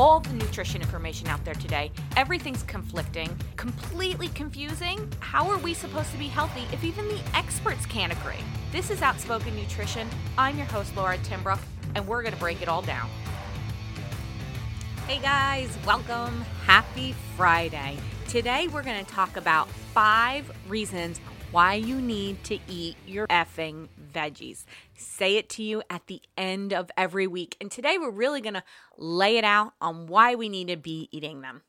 all the nutrition information out there today. Everything's conflicting, completely confusing. How are we supposed to be healthy if even the experts can't agree? This is Outspoken Nutrition. I'm your host, Laura Timbrook, and we're going to break it all down. Hey guys, welcome. Happy Friday. Today we're going to talk about five reasons why you need to eat your effing veggies. Say it to you at the end of every week. And today we're really going to lay it out on why we need to be eating them.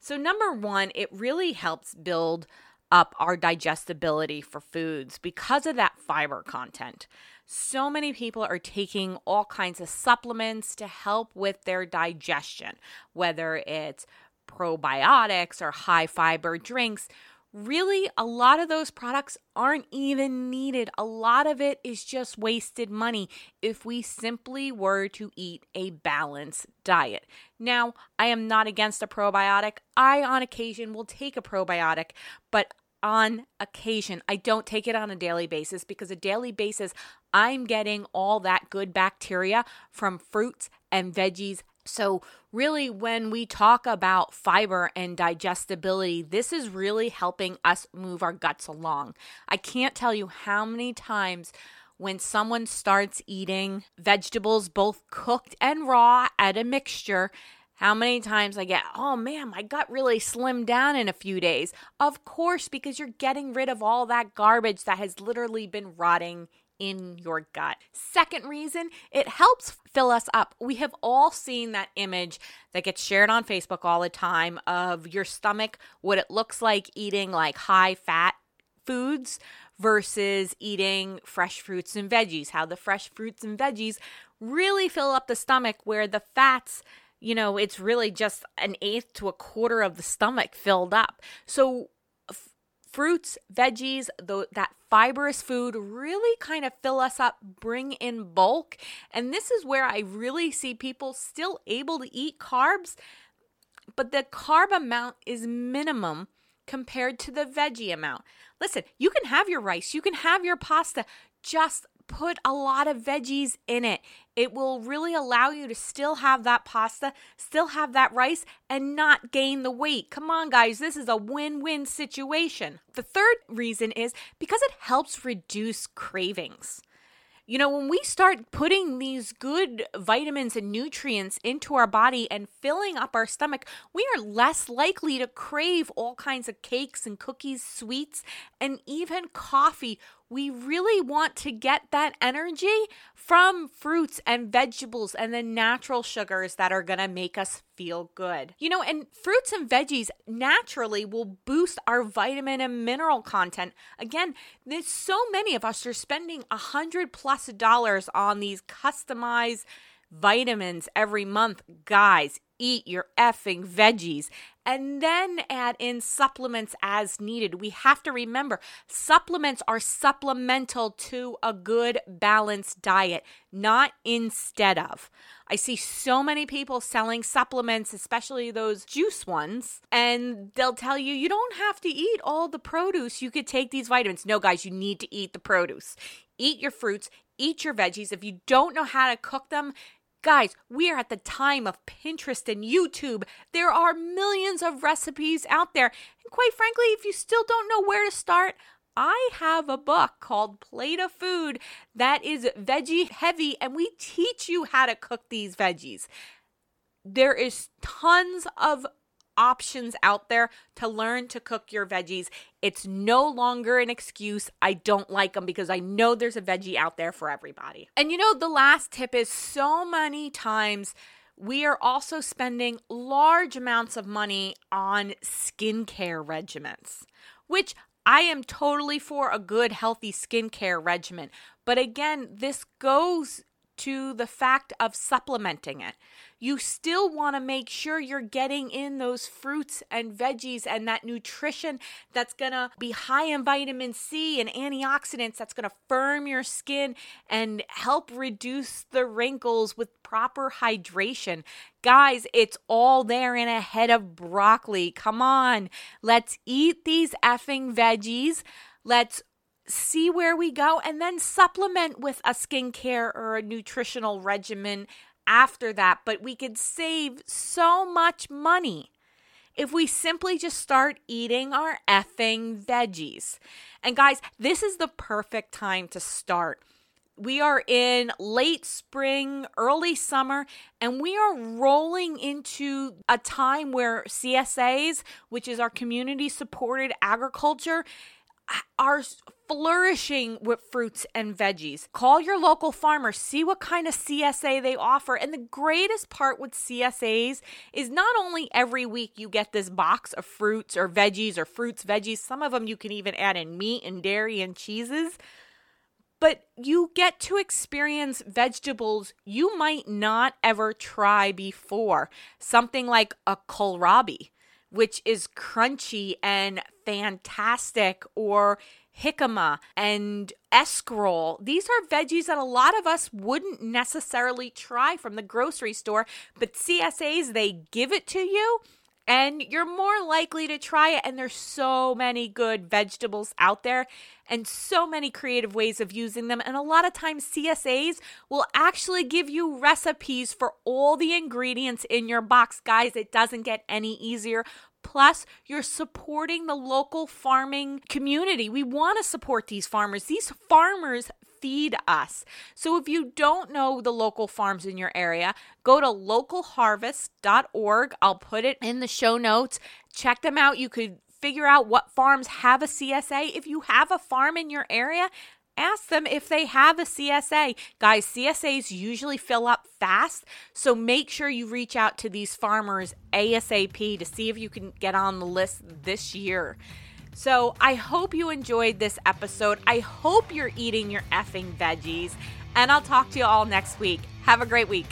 So, number one, it really helps build up our digestibility for foods because of that fiber content. So many people are taking all kinds of supplements to help with their digestion, whether it's probiotics or high fiber drinks really a lot of those products aren't even needed. A lot of it is just wasted money if we simply were to eat a balanced diet. Now, I am not against a probiotic. I, on occasion, will take a probiotic, but on occasion. I don't take it on a daily basis because a daily basis, I'm getting all that good bacteria from fruits and veggies so, really, when we talk about fiber and digestibility, this is really helping us move our guts along. I can't tell you how many times when someone starts eating vegetables, both cooked and raw, at a mixture, how many times I get, oh man, my gut really slimmed down in a few days. Of course, because you're getting rid of all that garbage that has literally been rotting in your gut. Second reason, it helps fill us up. We have all seen that image that gets shared on Facebook all the time of your stomach, what it looks like eating like high fat foods versus eating fresh fruits and veggies. How the fresh fruits and veggies really fill up the stomach, where the fats you know, it's really just an eighth to a quarter of the stomach filled up. So, fruits, veggies, the, that fibrous food really kind of fill us up, bring in bulk. And this is where I really see people still able to eat carbs, but the carb amount is minimum compared to the veggie amount. Listen, you can have your rice, you can have your pasta, just put a lot of veggies in it. It will really allow you to still have that pasta, still have that rice, and not gain the weight. Come on, guys, this is a win win situation. The third reason is because it helps reduce cravings. You know, when we start putting these good vitamins and nutrients into our body and filling up our stomach, we are less likely to crave all kinds of cakes and cookies, sweets, and even coffee we really want to get that energy from fruits and vegetables and the natural sugars that are going to make us feel good. You know, and fruits and veggies naturally will boost our vitamin and mineral content. Again, there's so many of us are spending a hundred plus dollars on these customized vitamins every month. Guys, eat your effing veggies and then add in supplements as needed. We have to remember supplements are supplemental to a good balanced diet, not instead of. I see so many people selling supplements, especially those juice ones, and they'll tell you you don't have to eat all the produce. You could take these vitamins. No, guys, you need to eat the produce. Eat your fruits, eat your veggies. If you don't know how to cook them, Guys, we are at the time of Pinterest and YouTube. There are millions of recipes out there. And quite frankly, if you still don't know where to start, I have a book called Plate of Food that is veggie heavy, and we teach you how to cook these veggies. There is tons of options out there to learn to cook your veggies. It's no longer an excuse. I don't like them because I know there's a veggie out there for everybody. And you know, the last tip is so many times we are also spending large amounts of money on skincare regimens, which I am totally for a good, healthy skincare regimen. But again, this goes to the fact of supplementing it. You still want to make sure you're getting in those fruits and veggies and that nutrition that's going to be high in vitamin C and antioxidants that's going to firm your skin and help reduce the wrinkles with proper hydration. Guys, it's all there in a head of broccoli. Come on, let's eat these effing veggies. Let's see where we go and then supplement with a skincare or a nutritional regimen after that, but we could save so much money if we simply just start eating our effing veggies. And guys, this is the perfect time to start. We are in late spring, early summer, and we are rolling into a time where CSAs, which is our community supported agriculture, are flourishing with fruits and veggies. Call your local farmer, see what kind of CSA they offer. And the greatest part with CSAs is not only every week you get this box of fruits or veggies or fruits, veggies, some of them you can even add in meat and dairy and cheeses. But you get to experience vegetables you might not ever try before. Something like a kohlrabi which is crunchy and fantastic, or jicama and escarole. These are veggies that a lot of us wouldn't necessarily try from the grocery store, but CSAs, they give it to you and you're more likely to try it. And there's so many good vegetables out there and so many creative ways of using them. And a lot of times, CSAs will actually give you recipes for all the ingredients in your box. Guys, it doesn't get any easier. Plus, you're supporting the local farming community. We want to support these farmers. These farmers feed us. So if you don't know the local farms in your area, go to localharvest.org. I'll put it in the show notes. Check them out. You could figure out what farms have a CSA. If you have a farm in your area, ask them if they have a CSA. Guys, CSAs usually fill up fast, so make sure you reach out to these farmers ASAP to see if you can get on the list this year. So I hope you enjoyed this episode. I hope you're eating your effing veggies, and I'll talk to you all next week. Have a great week.